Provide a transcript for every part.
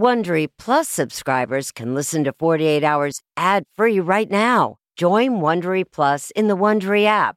Wondery Plus subscribers can listen to 48 Hours ad-free right now. Join Wondery Plus in the Wondery app.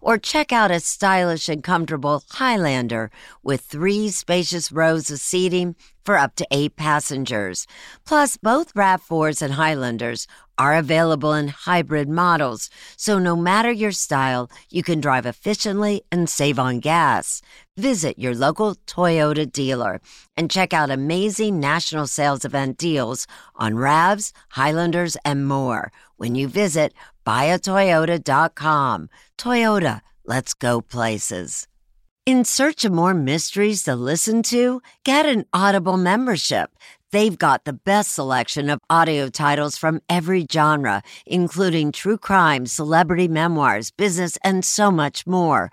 Or check out a stylish and comfortable Highlander with three spacious rows of seating for up to eight passengers. Plus, both RAV4s and Highlanders are available in hybrid models, so no matter your style, you can drive efficiently and save on gas. Visit your local Toyota dealer and check out amazing national sales event deals on RAVs, Highlanders, and more when you visit buyatoyota.com. Toyota, let's go places. In search of more mysteries to listen to, get an Audible membership. They've got the best selection of audio titles from every genre, including true crime, celebrity memoirs, business, and so much more.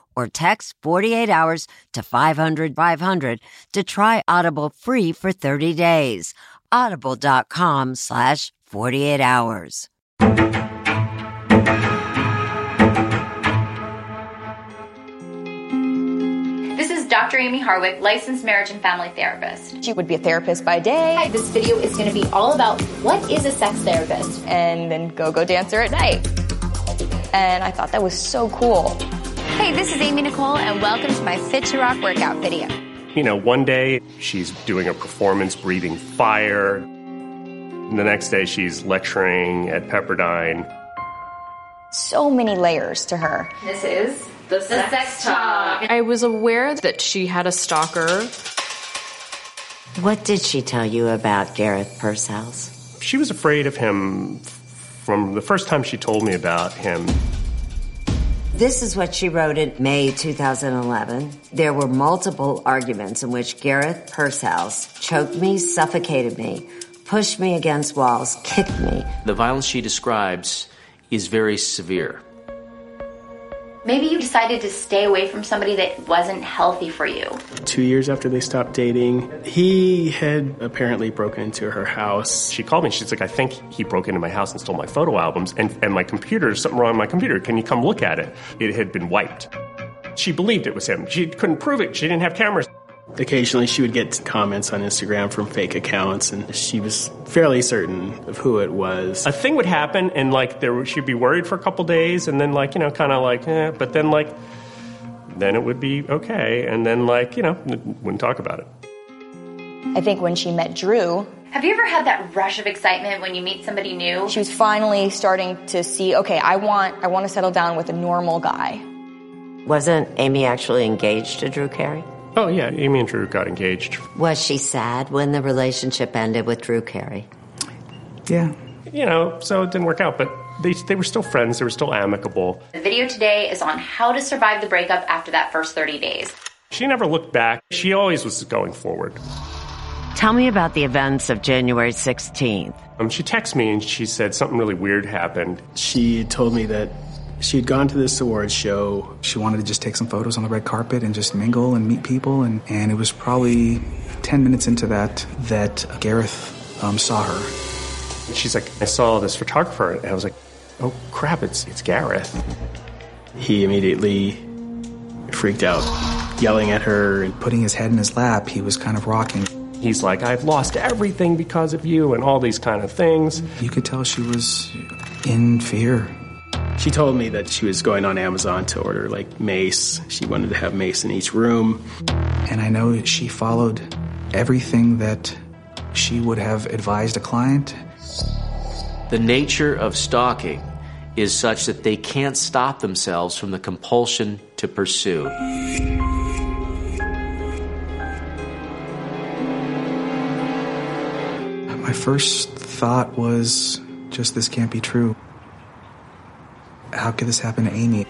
or text 48 hours to 500 500 to try Audible free for 30 days. Audible.com slash 48 hours. This is Dr. Amie Harwick, licensed marriage and family therapist. She would be a therapist by day. Hi, this video is going to be all about what is a sex therapist and then go-go dancer at night. And I thought that was so cool. Hey, this is Amie Nicole, and welcome to my Fit to Rock workout video. You know, one day she's doing a performance breathing fire. And the next day she's lecturing at Pepperdine. So many layers to her. This is the, the sex, sex talk. I was aware that she had a stalker. What did she tell you about Gareth Pursehouse? She was afraid of him from the first time she told me about him. This is what she wrote in May 2011. There were multiple arguments in which Gareth Pursehouse choked me, suffocated me, pushed me against walls, kicked me. The violence she describes is very severe. Maybe you decided to stay away from somebody that wasn't healthy for you. Two years after they stopped dating, he had apparently broken into her house. She called me. She's like, I think he broke into my house and stole my photo albums and, and my computer. There's something wrong with my computer. Can you come look at it? It had been wiped. She believed it was him. She couldn't prove it. She didn't have cameras. Occasionally, she would get comments on Instagram from fake accounts, and she was fairly certain of who it was. A thing would happen, and like there, she'd be worried for a couple days, and then like you know, kind of like, eh, but then like, then it would be okay, and then like you know, wouldn't talk about it. I think when she met Drew, have you ever had that rush of excitement when you meet somebody new? She was finally starting to see, okay, I want, I want to settle down with a normal guy. Wasn't Amie actually engaged to Drew Carey? Oh, yeah, Amie and Drew got engaged. Was she sad when the relationship ended with Drew Carey? Yeah. You know, so it didn't work out, but they, they were still friends, they were still amicable. The video today is on how to survive the breakup after that first 30 days. She never looked back, she always was going forward. Tell me about the events of January 16th. Um, she texted me and she said something really weird happened. She told me that she had gone to this awards show. She wanted to just take some photos on the red carpet and just mingle and meet people. And, and it was probably 10 minutes into that that Gareth um, saw her. She's like, I saw this photographer. And I was like, oh crap, it's, it's Gareth. He immediately freaked out, yelling at her and putting his head in his lap. He was kind of rocking. He's like, I've lost everything because of you, and all these kind of things. You could tell she was in fear. She told me that she was going on Amazon to order like mace. She wanted to have mace in each room. And I know that she followed everything that she would have advised a client. The nature of stalking is such that they can't stop themselves from the compulsion to pursue. My first thought was just this can't be true. How could this happen to Amie?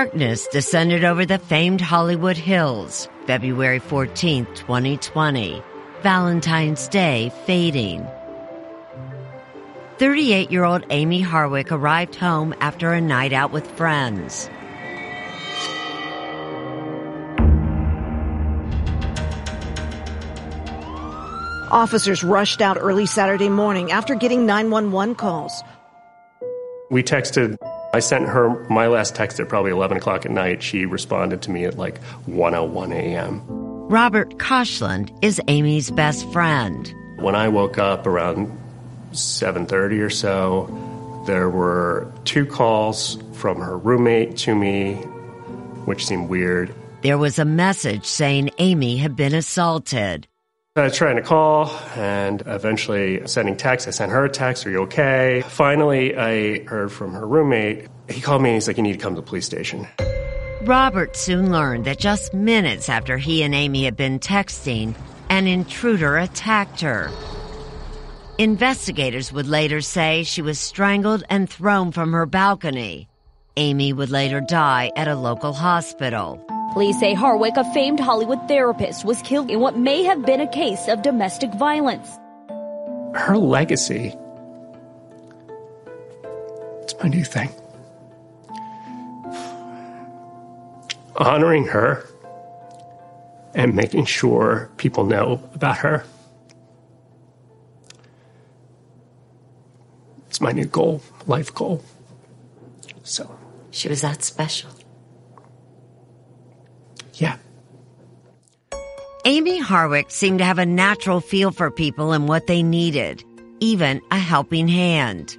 Darkness descended over the famed Hollywood Hills, February 14, 2020. Valentine's Day fading. 38 year old Amie Harwick arrived home after a night out with friends. Officers rushed out early Saturday morning after getting 911 calls. We texted. I sent her my last text at probably 11 o'clock at night. She responded to me at like 1:01 a.m. Robert Koshland is Amie's best friend. When I woke up around 7:30 or so, there were two calls from her roommate to me, which seemed weird. There was a message saying Amie had been assaulted. I was trying to call and eventually sending texts. I sent her a text, Are you okay? Finally, I heard from her roommate. He called me and he's like, You need to come to the police station. Robert soon learned that just minutes after he and Amie had been texting, an intruder attacked her. Investigators would later say she was strangled and thrown from her balcony. Amie would later die at a local hospital. Police say Harwick, a famed Hollywood therapist, was killed in what may have been a case of domestic violence. Her legacy. It's my new thing. Honoring her and making sure people know about her. It's my new goal, life goal. So. She was that special. Yeah. Amie Harwick seemed to have a natural feel for people and what they needed, even a helping hand.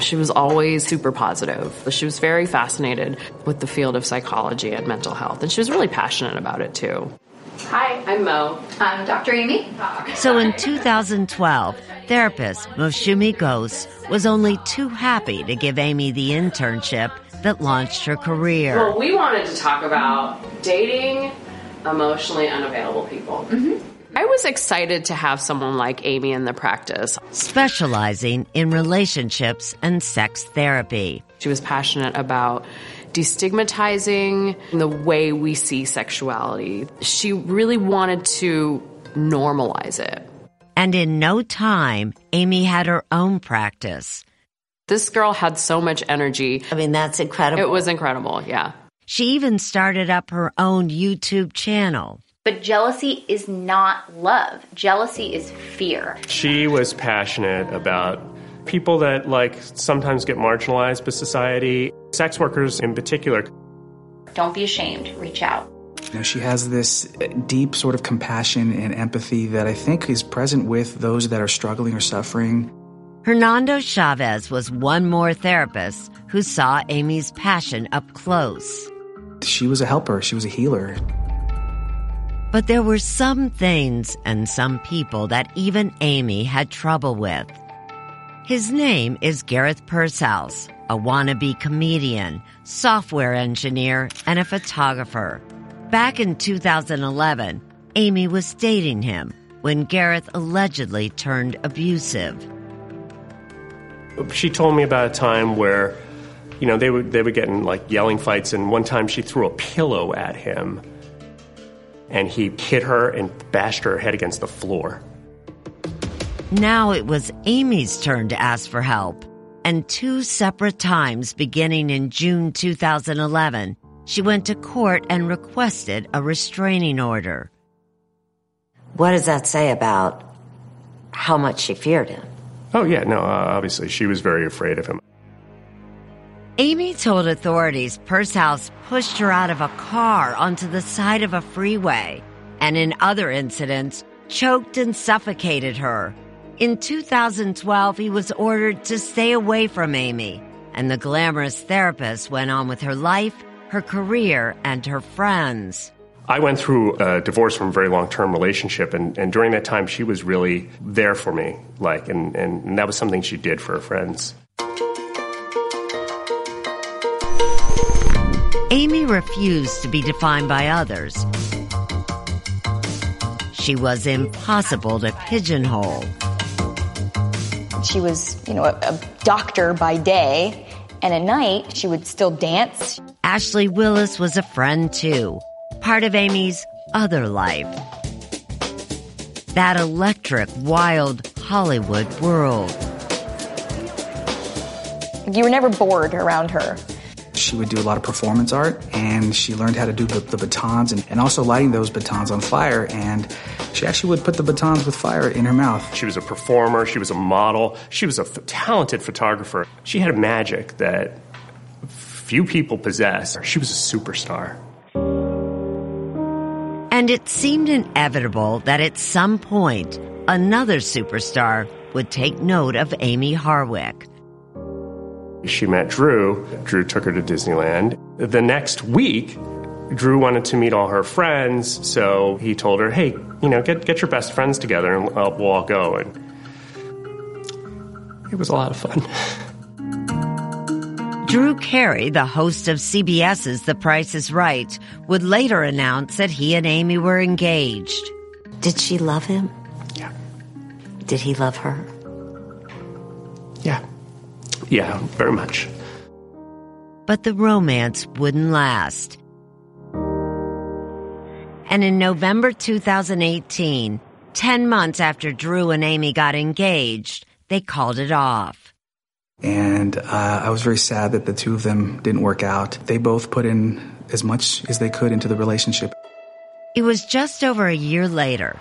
She was always super positive. She was very fascinated with the field of psychology and mental health, and she was really passionate about it too. Hi, I'm Mo. I'm Dr. Amie. So in 2012, therapist Moushumi Ghose was only too happy to give Amie the internship that launched her career. Well, we wanted to talk about dating emotionally unavailable people. Mm-hmm. I was excited to have someone like Amie in the practice. Specializing in relationships and sex therapy. She was passionate about destigmatizing the way we see sexuality. She really wanted to normalize it. And in no time, Amie had her own practice. This girl had so much energy. I mean, that's incredible. It was incredible, yeah. She even started up her own YouTube channel. But jealousy is not love. Jealousy is fear. She was passionate about people that like sometimes get marginalized by society, sex workers in particular. Don't be ashamed. Reach out. You know, she has this deep sort of compassion and empathy that I think is present with those that are struggling or suffering. Hernando Chavez was one more therapist who saw Amie's passion up close. She was a helper, she was a healer. But there were some things and some people that even Amie had trouble with. His name is Gareth Pursehouse, a wannabe comedian, software engineer, and a photographer. Back in 2011, Amie was dating him when Gareth allegedly turned abusive. She told me about a time where, you know, they would they would get in like yelling fights, and one time she threw a pillow at him, and he hit her and bashed her head against the floor. Now it was Amie's turn to ask for help. And two separate times beginning in June 2011, she went to court and requested a restraining order. What does that say about how much she feared him? Oh, yeah, no, uh, obviously, she was very afraid of him. Amie told authorities Pursehouse pushed her out of a car onto the side of a freeway, and in other incidents, choked and suffocated her. In 2012, he was ordered to stay away from Amie, and the glamorous therapist went on with her life, her career, and her friends. I went through a divorce from a very long term relationship, and, and during that time, she was really there for me. Like, and, and, and that was something she did for her friends. Amie refused to be defined by others. She was impossible to pigeonhole. She was, you know, a, a doctor by day, and at night she would still dance. Ashley Willis was a friend too, part of Amie's other life. That electric, wild Hollywood world. You were never bored around her. She would do a lot of performance art, and she learned how to do the, the batons and, and also lighting those batons on fire. And she actually would put the batons with fire in her mouth. She was a performer, she was a model, she was a f- talented photographer. She had a magic that few people possess. She was a superstar. And it seemed inevitable that at some point, another superstar would take note of Amie Harwick. She met Drew. Drew took her to Disneyland. The next week, Drew wanted to meet all her friends, so he told her, "Hey, you know, get get your best friends together, and we'll all go." And it was a lot of fun. Drew Carey, the host of CBS's The Price is Right, would later announce that he and Amie were engaged. Did she love him? Yeah. Did he love her? Yeah. Yeah, very much. But the romance wouldn't last. And in November 2018, 10 months after Drew and Amie got engaged, they called it off. And uh, I was very sad that the two of them didn't work out. They both put in as much as they could into the relationship. It was just over a year later,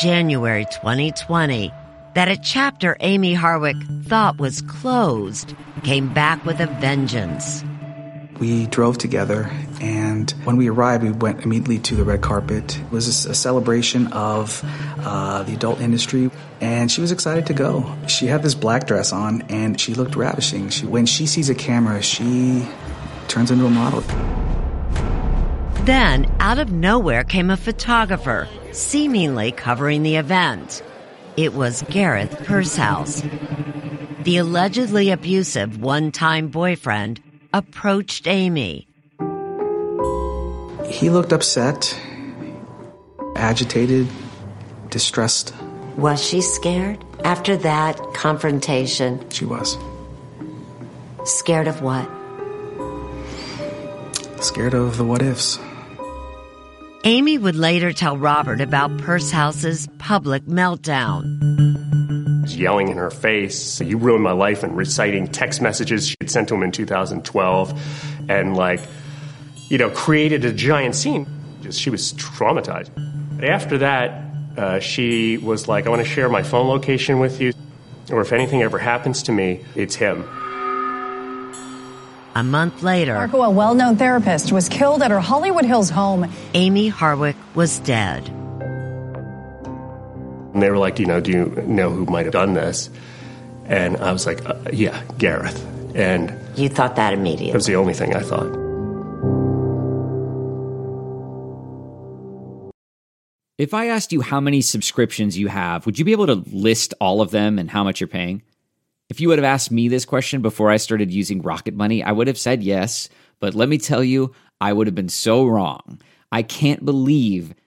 January 2020, that a chapter Amie Harwick thought was closed came back with a vengeance. We drove together, and when we arrived, we went immediately to the red carpet. It was a celebration of uh, the adult industry, and she was excited to go. She had this black dress on, and she looked ravishing. She, when she sees a camera, she turns into a model. Then, out of nowhere, came a photographer, seemingly covering the event. It was Gareth Pursehouse. The allegedly abusive one time boyfriend approached Amie. He looked upset, agitated, distressed. Was she scared after that confrontation? She was. Scared of what? Scared of the what ifs. Amy would later tell Robert about Pursehouse's public meltdown. Yelling in her face, you ruined my life, and reciting text messages she had sent to him in 2012, and like, you know, created a giant scene. Just, she was traumatized. But After that, uh, she was like, I want to share my phone location with you, or if anything ever happens to me, it's him. A month later, Marco, a well known therapist, was killed at her Hollywood Hills home. Amie Harwick was dead. And they were like, you know, do you know who might have done this? And I was like, uh, yeah, Gareth. And you thought that immediately. That was the only thing I thought. If I asked you how many subscriptions you have, would you be able to list all of them and how much you're paying? If you would have asked me this question before I started using Rocket Money, I would have said yes. But let me tell you, I would have been so wrong. I can't believe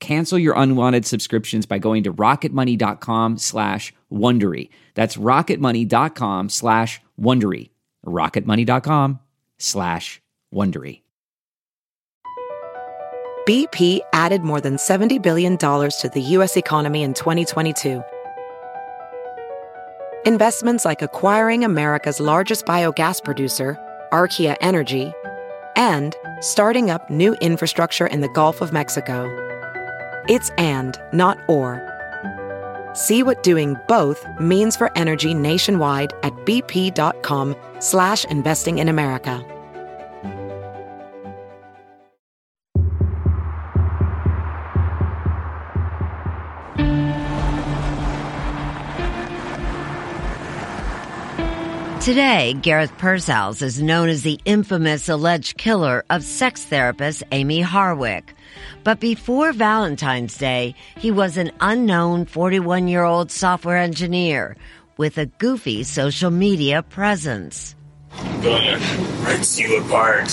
Cancel your unwanted subscriptions by going to rocketmoney.com slash Wondery. That's rocketmoney.com slash Wondery. rocketmoney.com slash Wondery. BP added more than $70 billion to the U.S. economy in 2022. Investments like acquiring America's largest biogas producer, Archaea Energy, and starting up new infrastructure in the Gulf of Mexico. It's and, not or. See what doing both means for energy nationwide at bp.com slash investing in America. Today, Gareth Pursehouse is known as the infamous alleged killer of sex therapist Amie Harwick. But before Valentine's Day, he was an unknown 41 year old software engineer with a goofy social media presence. Gonna rip you apart.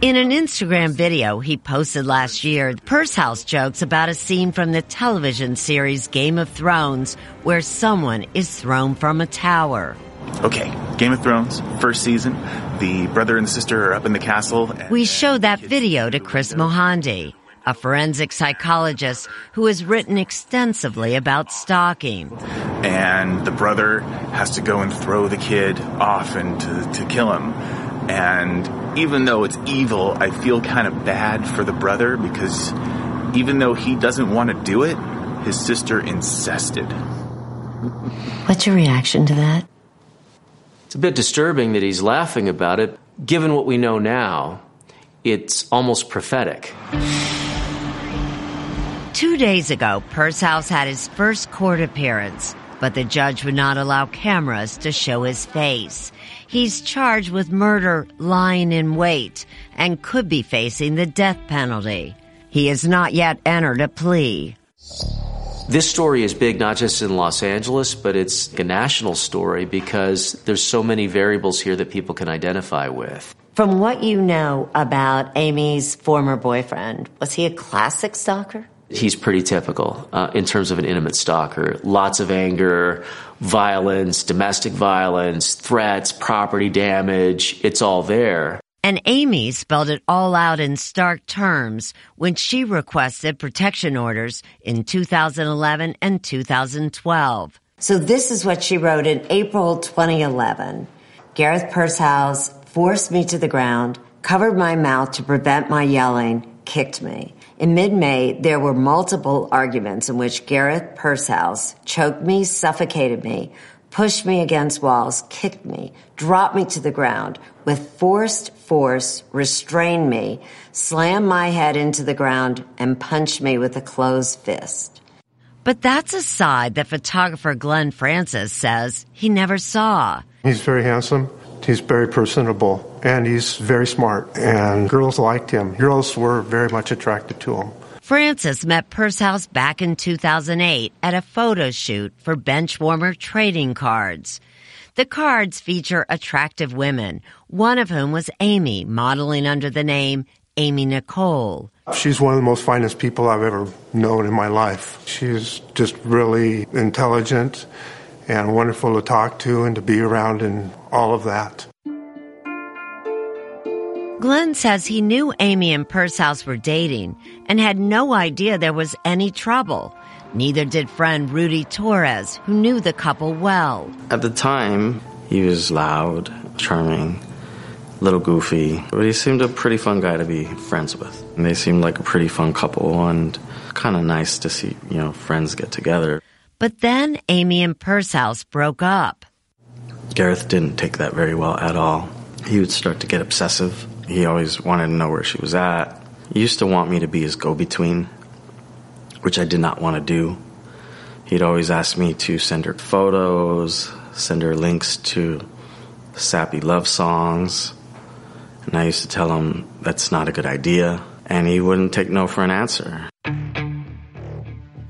In an Instagram video he posted last year, Pursehouse jokes about a scene from the television series Game of Thrones where someone is thrown from a tower. Okay, Game of Thrones, first season. The brother and the sister are up in the castle. We showed that video to Kris Mohandie, a forensic psychologist who has written extensively about stalking. And the brother has to go and throw the kid off and to, to kill him. And even though it's evil, I feel kind of bad for the brother because even though he doesn't want to do it, his sister insisted. What's your reaction to that? It's a bit disturbing that he's laughing about it. Given what we know now, it's almost prophetic. Two days ago, Pursehouse had his first court appearance, but the judge would not allow cameras to show his face. He's charged with murder, lying in wait, and could be facing the death penalty. He has not yet entered a plea. This story is big not just in Los Angeles, but it's a national story because there's so many variables here that people can identify with. From what you know about Amie's former boyfriend, was he a classic stalker? He's pretty typical uh, in terms of an intimate stalker. Lots of anger, violence, domestic violence, threats, property damage. It's all there. And Amie spelled it all out in stark terms when she requested protection orders in 2011 and 2012. So this is what she wrote in April 2011. Gareth Pursehouse forced me to the ground, covered my mouth to prevent my yelling, kicked me. In mid-May, there were multiple arguments in which Gareth Pursehouse choked me, suffocated me, pushed me against walls, kicked me, dropped me to the ground, with forced force, restrained me, slammed my head into the ground, and punched me with a closed fist. But that's a side that photographer Glenn Francis says he never saw. He's very handsome. He's very personable and he's very smart. And girls liked him. Girls were very much attracted to him. Francis met Pursehouse back in 2008 at a photo shoot for Benchwarmer trading cards. The cards feature attractive women, one of whom was Amie, modeling under the name Amie Nicole. She's one of the most finest people I've ever known in my life. She's just really intelligent and wonderful to talk to and to be around and all of that. Glenn says he knew Amie and Pursehouse were dating and had no idea there was any trouble. Neither did friend Rudy Torres, who knew the couple well. At the time, he was loud, charming, a little goofy, but he seemed a pretty fun guy to be friends with. And they seemed like a pretty fun couple and kind of nice to see, you know, friends get together. But then Amie and Pursehouse broke up. Gareth didn't take that very well at all. He would start to get obsessive. He always wanted to know where she was at. He used to want me to be his go between, which I did not want to do. He'd always ask me to send her photos, send her links to sappy love songs. And I used to tell him that's not a good idea. And he wouldn't take no for an answer.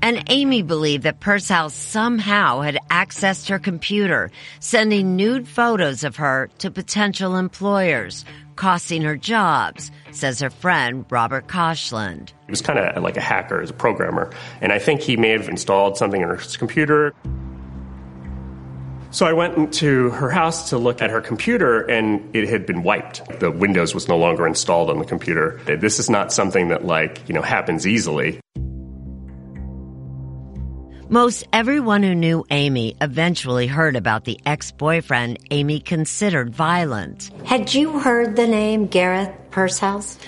And Amie believed that Pursehouse somehow had accessed her computer, sending nude photos of her to potential employers, costing her jobs, says her friend Robert Koshland. He was kind of like a hacker as a programmer, and I think he may have installed something in her computer. So I went into her house to look at her computer, and it had been wiped. The Windows was no longer installed on the computer. This is not something that, like, you know, happens easily. Most everyone who knew Amie eventually heard about the ex boyfriend Amie considered violent. Had you heard the name Gareth Pursehouse?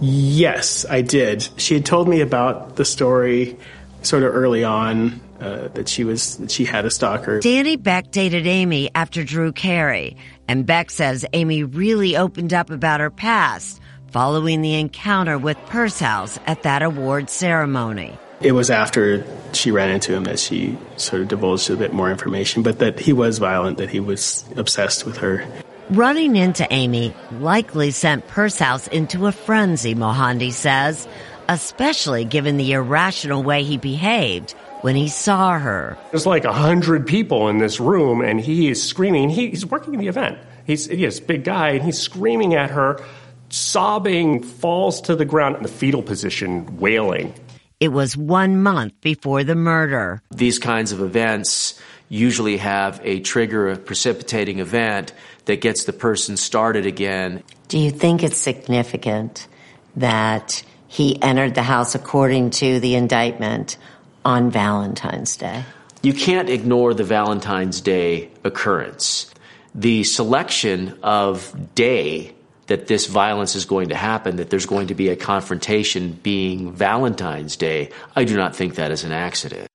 Yes, I did. She had told me about the story sort of early on uh, that she was that she had a stalker. Danny Beck dated Amie after Drew Carey, and Beck says Amie really opened up about her past following the encounter with Pursehouse at that award ceremony. It was after she ran into him that she sort of divulged a bit more information, but that he was violent, that he was obsessed with her. Running into Amie likely sent Pursehouse into a frenzy, Mohandie says, especially given the irrational way he behaved when he saw her. There's like a hundred people in this room, and he is screaming. He, he's working the event. He's, he's a big guy, and he's screaming at her, sobbing, falls to the ground in the fetal position, wailing. It was one month before the murder. These kinds of events usually have a trigger, a precipitating event that gets the person started again. Do you think it's significant that he entered the house according to the indictment on Valentine's Day? You can't ignore the Valentine's Day occurrence. The selection of day that this violence is going to happen, that there's going to be a confrontation being Valentine's Day, I do not think that is an accident.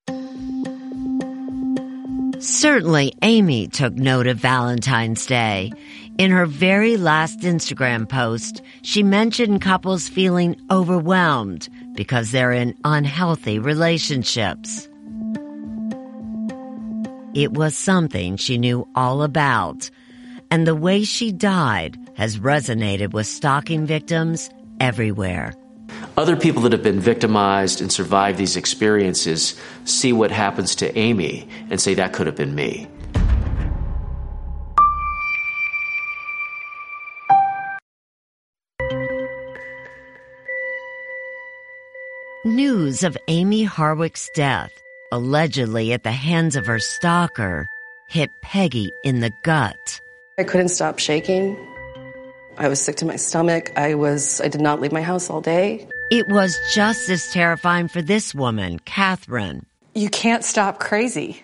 Certainly, Amie took note of Valentine's Day. In her very last Instagram post, she mentioned couples feeling overwhelmed because they're in unhealthy relationships. It was something she knew all about, and the way she died has resonated with stalking victims everywhere. Other people that have been victimized and survived these experiences see what happens to Amie and say, that could have been me. News of Amie Harwick's death, allegedly at the hands of her stalker, hit Peggy in the gut. I couldn't stop shaking. I was sick to my stomach. I was I did not leave my house all day. It was just as terrifying for this woman, Catherine. You can't stop crazy.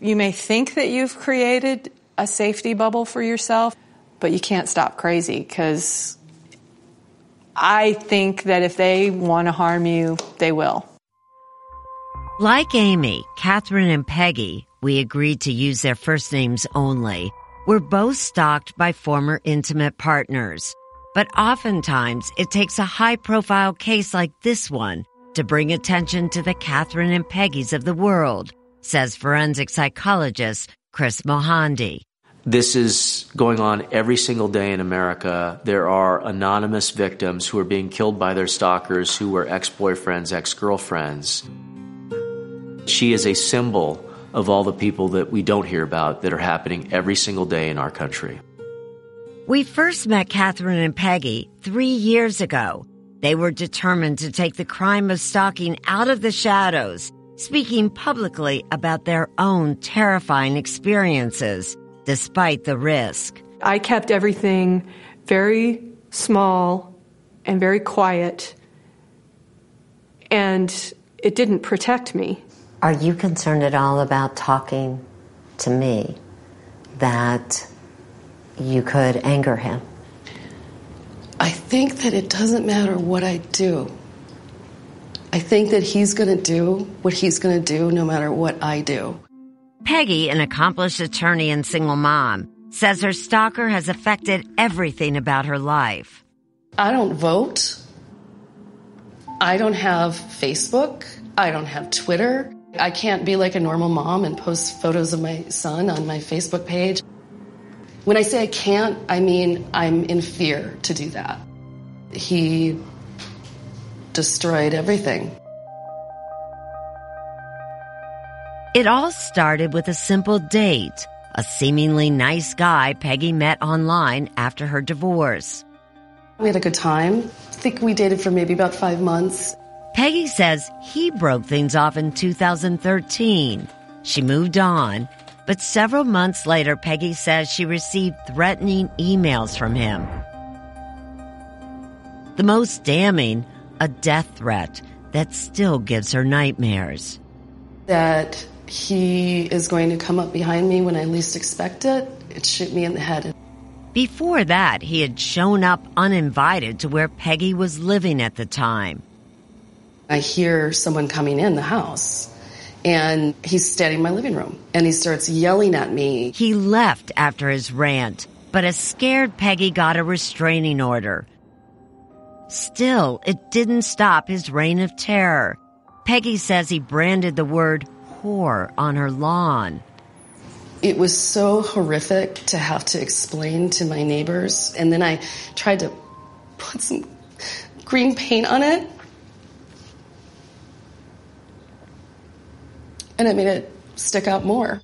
You may think that you've created a safety bubble for yourself, but you can't stop crazy because I think that if they want to harm you, they will. Like Amie, Catherine and Peggy, we agreed to use their first names only, were both stalked by former intimate partners. But oftentimes, it takes a high profile case like this one to bring attention to the Catherine and Peggy's of the world, says forensic psychologist Kris Mohandie. This is going on every single day in America. There are anonymous victims who are being killed by their stalkers who were ex boyfriends, ex girlfriends. She is a symbol of all the people that we don't hear about that are happening every single day in our country. We first met Catherine and Peggy three years ago. They were determined to take the crime of stalking out of the shadows, speaking publicly about their own terrifying experiences, despite the risk. I kept everything very small and very quiet, and it didn't protect me. Are you concerned at all about talking to me that you could anger him? I think that it doesn't matter what I do. I think that he's going to do what he's going to do no matter what I do. Peggy, an accomplished attorney and single mom, says her stalker has affected everything about her life. I don't vote. I don't have Facebook. I don't have Twitter. I can't be like a normal mom and post photos of my son on my Facebook page. When I say I can't, I mean I'm in fear to do that. He destroyed everything. It all started with a simple date, a seemingly nice guy Peggy met online after her divorce. We had a good time. I think we dated for maybe about five months. Peggy says he broke things off in 2013. She moved on, but several months later, Peggy says she received threatening emails from him. The most damning, a death threat that still gives her nightmares. That he is going to come up behind me when I least expect it and shoot me in the head. Before that, he had shown up uninvited to where Peggy was living at the time. I hear someone coming in the house and he's standing in my living room and he starts yelling at me. He left after his rant, but a scared Peggy got a restraining order. Still, it didn't stop his reign of terror. Peggy says he branded the word whore on her lawn. It was so horrific to have to explain to my neighbors, and then I tried to put some green paint on it and it made it stick out more.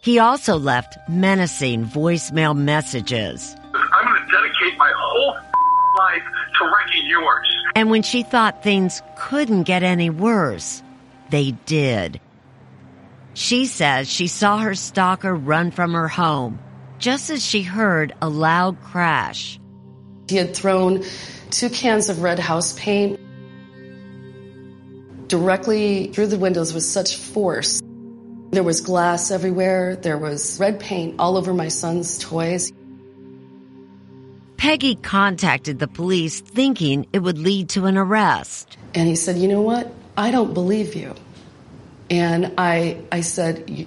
He also left menacing voicemail messages. I'm going to dedicate my whole life to wrecking yours. And when she thought things couldn't get any worse, they did. She says she saw her stalker run from her home just as she heard a loud crash. He had thrown two cans of red house paint directly through the windows with such force. There was glass everywhere. There was red paint all over my son's toys. Peggy contacted the police thinking it would lead to an arrest. And he said, You know what? I don't believe you. And I, I said,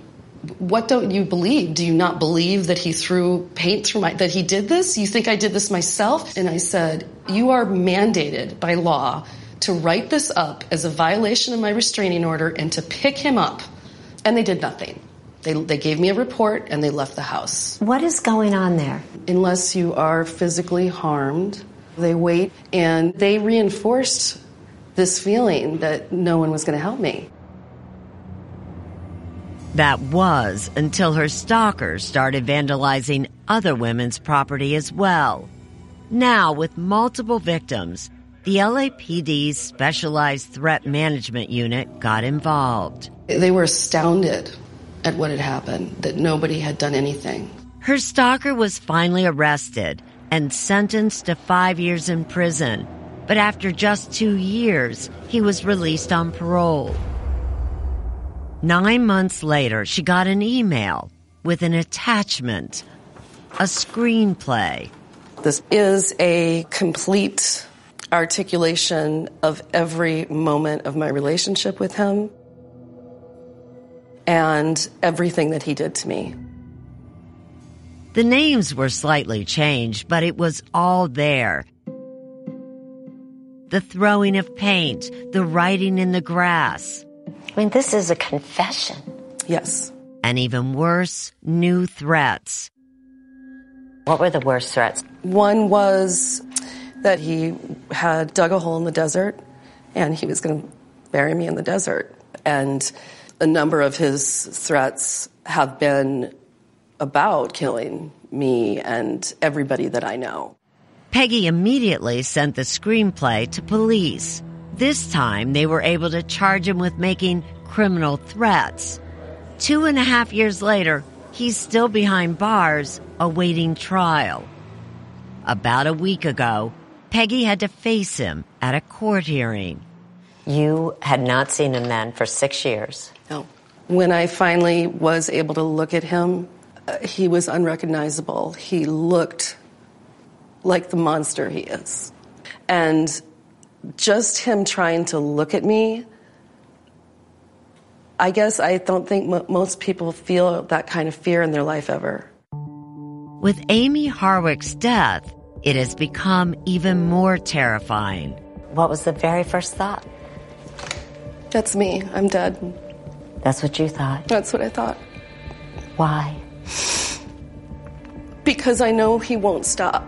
What don't you believe? Do you not believe that he threw paint through my, that he did this? You think I did this myself? And I said, You are mandated by law to write this up as a violation of my restraining order and to pick him up. And they did nothing. They, they gave me a report and they left the house. What is going on there? Unless you are physically harmed, they wait and they reinforced this feeling that no one was going to help me. That was until her stalkers started vandalizing other women's property as well. Now, with multiple victims, the LAPD's Specialized Threat Management Unit got involved. They were astounded at what had happened, that nobody had done anything. Her stalker was finally arrested and sentenced to five years in prison, but after just two years, he was released on parole. Nine months later, she got an email with an attachment, a screenplay. This is a complete articulation of every moment of my relationship with him and everything that he did to me. The names were slightly changed, but it was all there. The throwing of paint, the writing in the grass. I mean, this is a confession. Yes. And even worse, new threats. What were the worst threats? One was that he had dug a hole in the desert and he was going to bury me in the desert. And a number of his threats have been about killing me and everybody that I know. Peggy immediately sent the screenplay to police. This time, they were able to charge him with making criminal threats. Two and a half years later, he's still behind bars awaiting trial. About a week ago, Peggy had to face him at a court hearing. You had not seen him then for six years. No. When I finally was able to look at him, uh, he was unrecognizable. He looked like the monster he is. And just him trying to look at me, I guess I don't think m- most people feel that kind of fear in their life ever. With Amie Harwick's death, it has become even more terrifying. What was the very first thought? That's me. I'm dead. That's what you thought. That's what I thought. Why? Because I know he won't stop.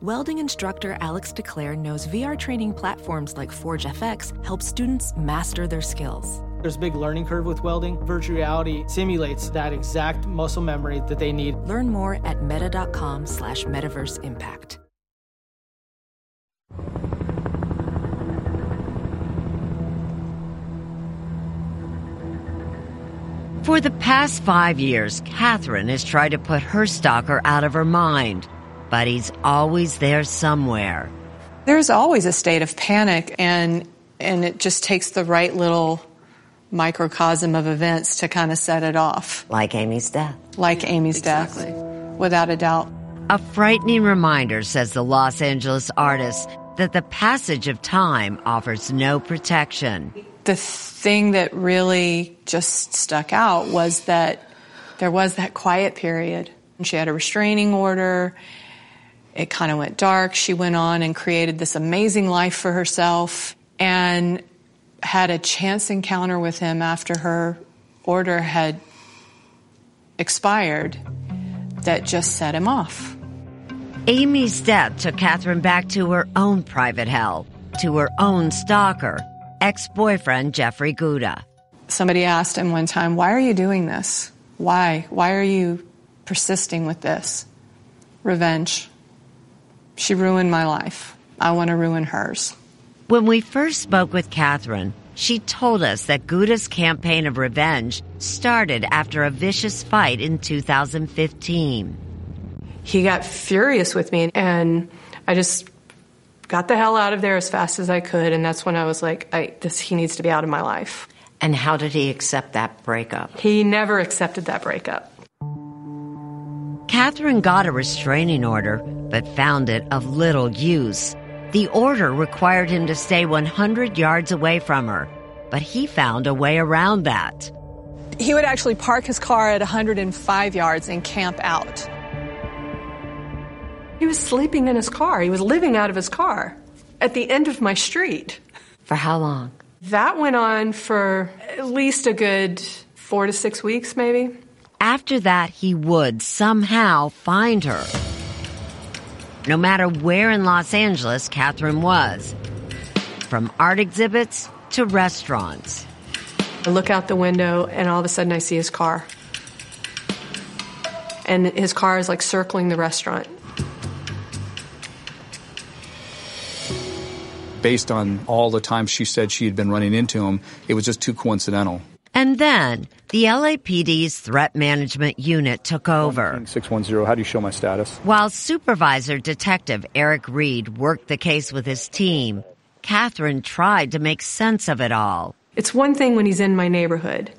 Welding instructor Alex DeClaire knows VR training platforms like Forge FX help students master their skills. There's a big learning curve with welding. Virtual reality simulates that exact muscle memory that they need. Learn more at meta.com slash metaverse impact. For the past five years, Catherine has tried to put her stalker out of her mind, but he's always there somewhere. There's always a state of panic, and and it just takes the right little microcosm of events to kind of set it off. Like Amie's death. Like Amie's exactly. death, without a doubt. A frightening reminder, says the Los Angeles artist, that the passage of time offers no protection. The thing that really just stuck out was that there was that quiet period. And she had a restraining order. It kind of went dark. She went on and created this amazing life for herself and had a chance encounter with him after her order had expired that just set him off. Amie's death took Catherine back to her own private hell, to her own stalker, ex boyfriend Jeffrey Gouda. Somebody asked him one time, Why are you doing this? Why? Why are you persisting with this? Revenge. She ruined my life. I want to ruin hers. When we first spoke with Catherine, she told us that Gouda's campaign of revenge started after a vicious fight in 2015. He got furious with me, and I just got the hell out of there as fast as I could. And that's when I was like, I, this, he needs to be out of my life. And how did he accept that breakup? He never accepted that breakup. Catherine got a restraining order, but found it of little use. The order required him to stay 100 yards away from her, but he found a way around that. He would actually park his car at 105 yards and camp out. He was sleeping in his car. He was living out of his car at the end of my street. For how long? That went on for at least a good four to six weeks, maybe. After that, he would somehow find her. No matter where in Los Angeles Catherine was, from art exhibits to restaurants. I look out the window, and all of a sudden, I see his car. And his car is like circling the restaurant. Based on all the times she said she had been running into him, it was just too coincidental. And then the LAPD's threat management unit took over. 610, how do you show my status? While supervisor detective Eric Reed worked the case with his team, Catherine tried to make sense of it all. It's one thing when he's in my neighborhood,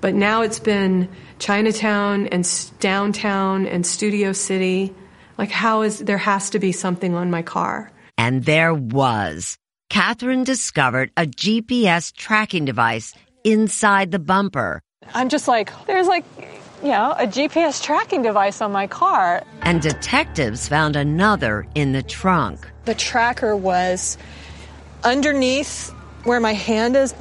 but now it's been Chinatown and downtown and Studio City. Like, how is there has to be something on my car? And there was. Catherine discovered a GPS tracking device inside the bumper. I'm just like, there's like, you know, a GPS tracking device on my car. And detectives found another in the trunk. The tracker was underneath where my hand is,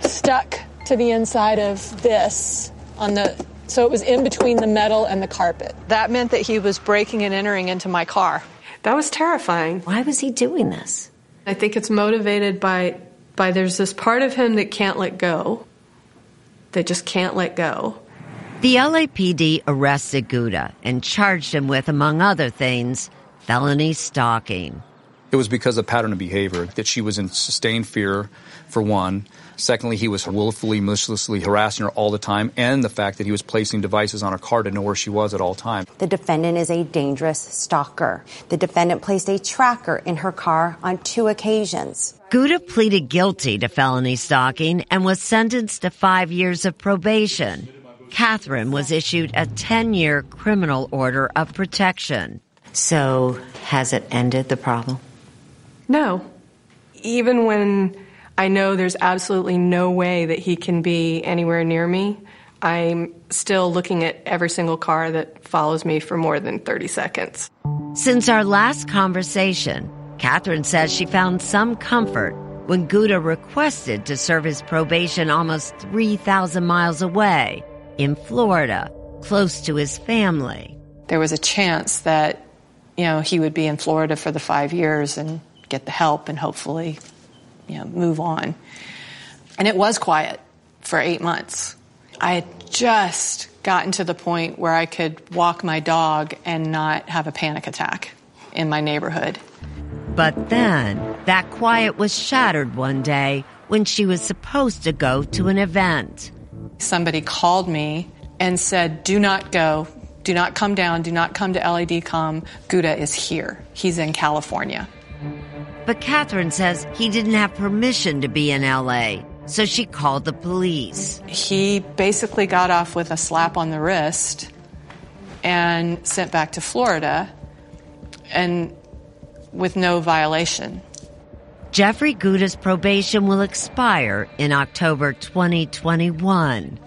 stuck to the inside of this on the so it was in between the metal and the carpet. That meant that he was breaking and entering into my car. That was terrifying. Why was he doing this? I think it's motivated by by there's this part of him that can't let go. That just can't let go. The LAPD arrested Gouda and charged him with, among other things, felony stalking. It was because of pattern of behavior that she was in sustained fear, for one, Secondly, he was willfully, mercilessly harassing her all the time, and the fact that he was placing devices on her car to know where she was at all times. The defendant is a dangerous stalker. The defendant placed a tracker in her car on two occasions. Gouda pleaded guilty to felony stalking and was sentenced to five years of probation. Catherine was issued a 10 year criminal order of protection. So, has it ended the problem? No. Even when I know there's absolutely no way that he can be anywhere near me, I'm still looking at every single car that follows me for more than 30 seconds. Since our last conversation, Catherine says she found some comfort when Gouda requested to serve his probation almost 3,000 miles away in Florida, close to his family. There was a chance that, you know, he would be in Florida for the five years and get the help and hopefully, you know, move on. And it was quiet for eight months. I had just gotten to the point where I could walk my dog and not have a panic attack in my neighborhood. But then, that quiet was shattered one day when she was supposed to go to an event. Somebody called me and said, Do not go. Do not come down. Do not come to LADCOM. Gouda is here. He's in California. But Catherine says he didn't have permission to be in LA, so she called the police. He basically got off with a slap on the wrist and sent back to Florida and with no violation. Jeffrey Gouda's probation will expire in October 2021.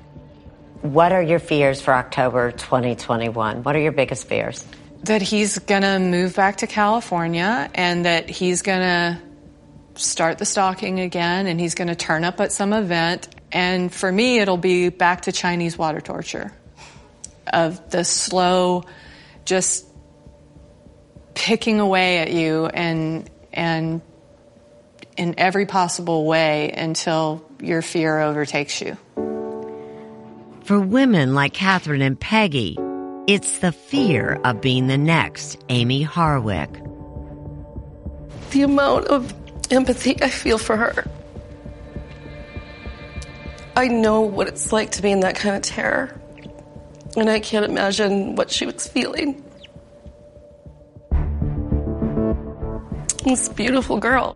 What are your fears for October 2021? What are your biggest fears? That he's going to move back to California and that he's going to start the stalking again and he's going to turn up at some event. And for me, it'll be back to Chinese water torture of the slow, just picking away at you and, and in every possible way until your fear overtakes you. For women like Catherine and Peggy, it's the fear of being the next Amie Harwick. The amount of empathy I feel for her. I know what it's like to be in that kind of terror. And I can't imagine what she was feeling. This beautiful girl.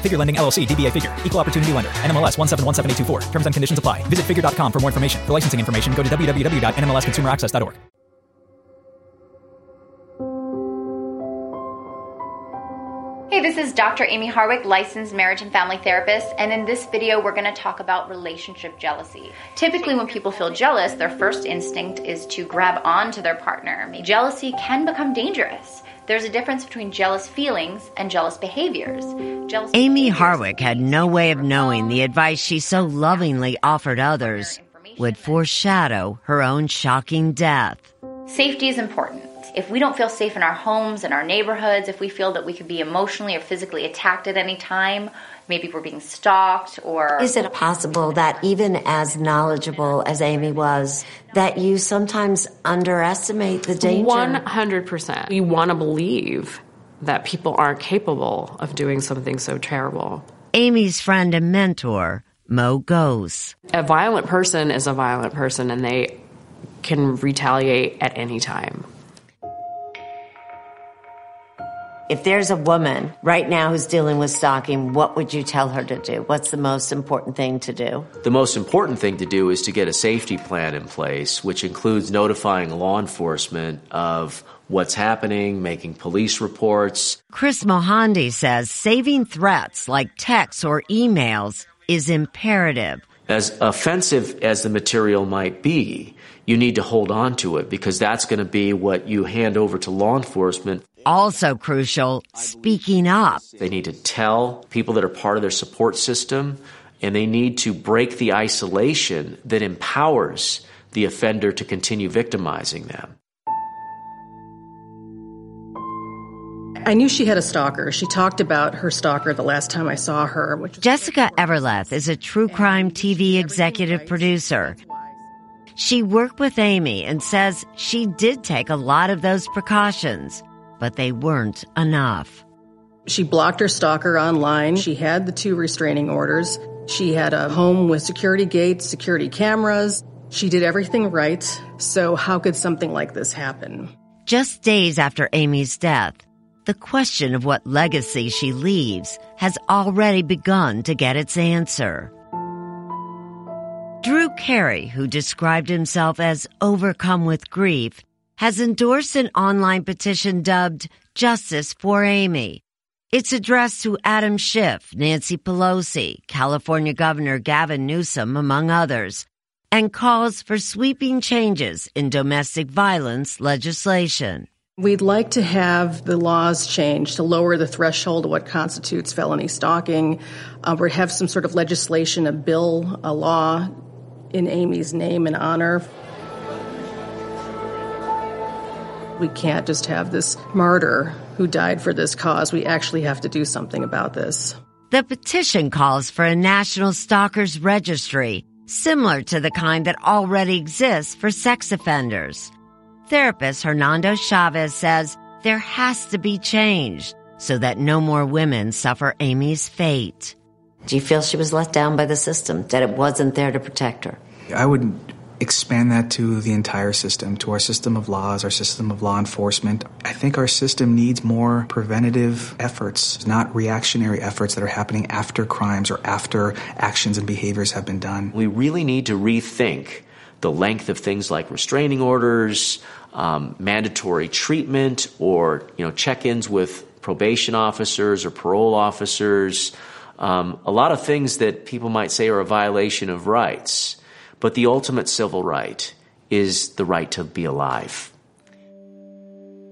Figure Lending LLC DBA Figure. Equal Opportunity Lender. NMLS 1717824. Terms and conditions apply. Visit figure.com for more information. For licensing information, go to www.nmlsconsumeraccess.org. Hey, this is Dr. Amie Harwick, licensed marriage and family therapist, and in this video, we're going to talk about relationship jealousy. Typically, when people feel jealous, their first instinct is to grab onto their partner. Jealousy can become dangerous. There's a difference between jealous feelings and jealous behaviors. Jealous Amie Harwick had no way of knowing the advice she so lovingly offered others would foreshadow her own shocking death. Safety is important. If we don't feel safe in our homes and our neighborhoods, if we feel that we could be emotionally or physically attacked at any time, maybe we're being stalked or Is it possible that even as knowledgeable as Amie was, that you sometimes underestimate the danger? 100%. You want to believe that people aren't capable of doing something so terrible. Amie's friend and mentor, Mo Ghose. A violent person is a violent person and they can retaliate at any time. If there's a woman right now who's dealing with stalking, what would you tell her to do? What's the most important thing to do? The most important thing to do is to get a safety plan in place, which includes notifying law enforcement of what's happening, making police reports. Kris Mohandie says saving threats like texts or emails is imperative. As offensive as the material might be, you need to hold on to it because that's going to be what you hand over to law enforcement. Also crucial, speaking up. They need to tell people that are part of their support system, and they need to break the isolation that empowers the offender to continue victimizing them. I knew she had a stalker. She talked about her stalker the last time I saw her. Which Jessica Everleth is a true crime TV executive producer. She worked with Amie and says she did take a lot of those precautions, but they weren't enough. She blocked her stalker online. She had the two restraining orders. She had a home with security gates, security cameras. She did everything right. So, how could something like this happen? Just days after Amie's death, the question of what legacy she leaves has already begun to get its answer. Drew Carey, who described himself as overcome with grief, has endorsed an online petition dubbed Justice for Amie. It's addressed to Adam Schiff, Nancy Pelosi, California Governor Gavin Newsom, among others, and calls for sweeping changes in domestic violence legislation. We'd like to have the laws changed to lower the threshold of what constitutes felony stalking, uh, or have some sort of legislation, a bill, a law in Amie's name and honor. We can't just have this martyr who died for this cause. We actually have to do something about this. The petition calls for a national stalkers registry, similar to the kind that already exists for sex offenders. Therapist Hernando Chavez says there has to be change so that no more women suffer Amie's fate. Do you feel she was let down by the system, that it wasn't there to protect her? I would expand that to the entire system, to our system of laws, our system of law enforcement. I think our system needs more preventative efforts, not reactionary efforts that are happening after crimes or after actions and behaviors have been done. We really need to rethink the length of things like restraining orders, um, mandatory treatment, or you know check-ins with probation officers or parole officers. Um, a lot of things that people might say are a violation of rights. But the ultimate civil right is the right to be alive.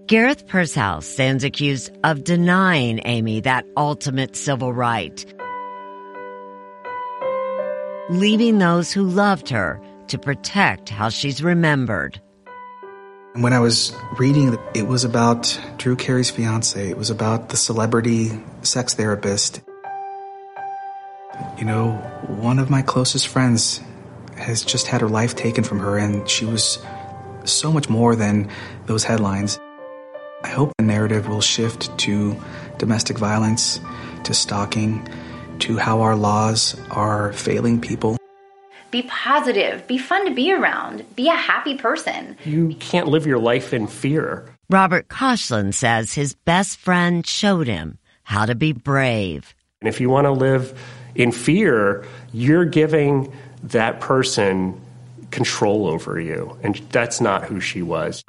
Gareth Pursehouse stands accused of denying Amie that ultimate civil right, leaving those who loved her to protect how she's remembered. When I was reading, it was about Drew Carey's fiance. It was about the celebrity sex therapist. You know, one of my closest friends has just had her life taken from her, and she was so much more than those headlines. I hope the narrative will shift to domestic violence, to stalking, to how our laws are failing people. Be positive. Be fun to be around. Be a happy person. You can't live your life in fear. Robert Koshland says his best friend showed him how to be brave. And if you want to live in fear, you're giving that person control over you. And that's not who she was.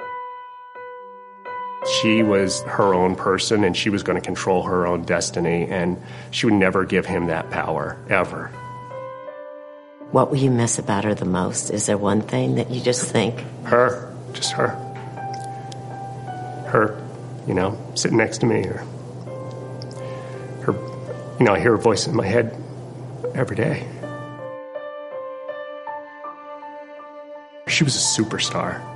She was her own person and she was going to control her own destiny, and she would never give him that power, ever. What will you miss about her the most? Is there one thing that you just think? Her. Just her. Her, you know, sitting next to me, or her, you know, I hear her voice in my head every day. She was a superstar.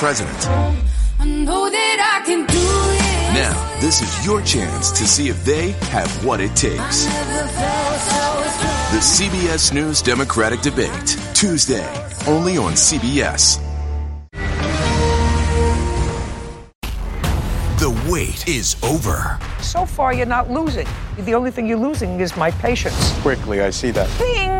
President. I know that I can do it. Now, this is your chance to see if they have what it takes. The CBS News Democratic Debate, Tuesday, only on CBS. The wait is over. So far, you're not losing. The only thing you're losing is my patience. Quickly, I see that. Bing!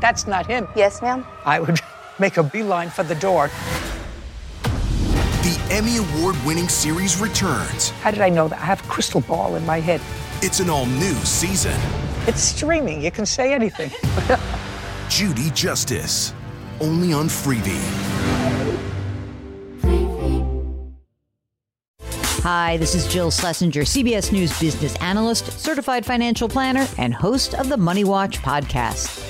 That's not him. Yes, ma'am. I would make a beeline for the door. The Emmy Award winning series returns. How did I know that? I have a crystal ball in my head. It's an all new season. It's streaming. You can say anything. Judy Justice. Only on Freevee. Hi, this is Jill Schlesinger, CBS News business analyst, certified financial planner, and host of the Money Watch podcast.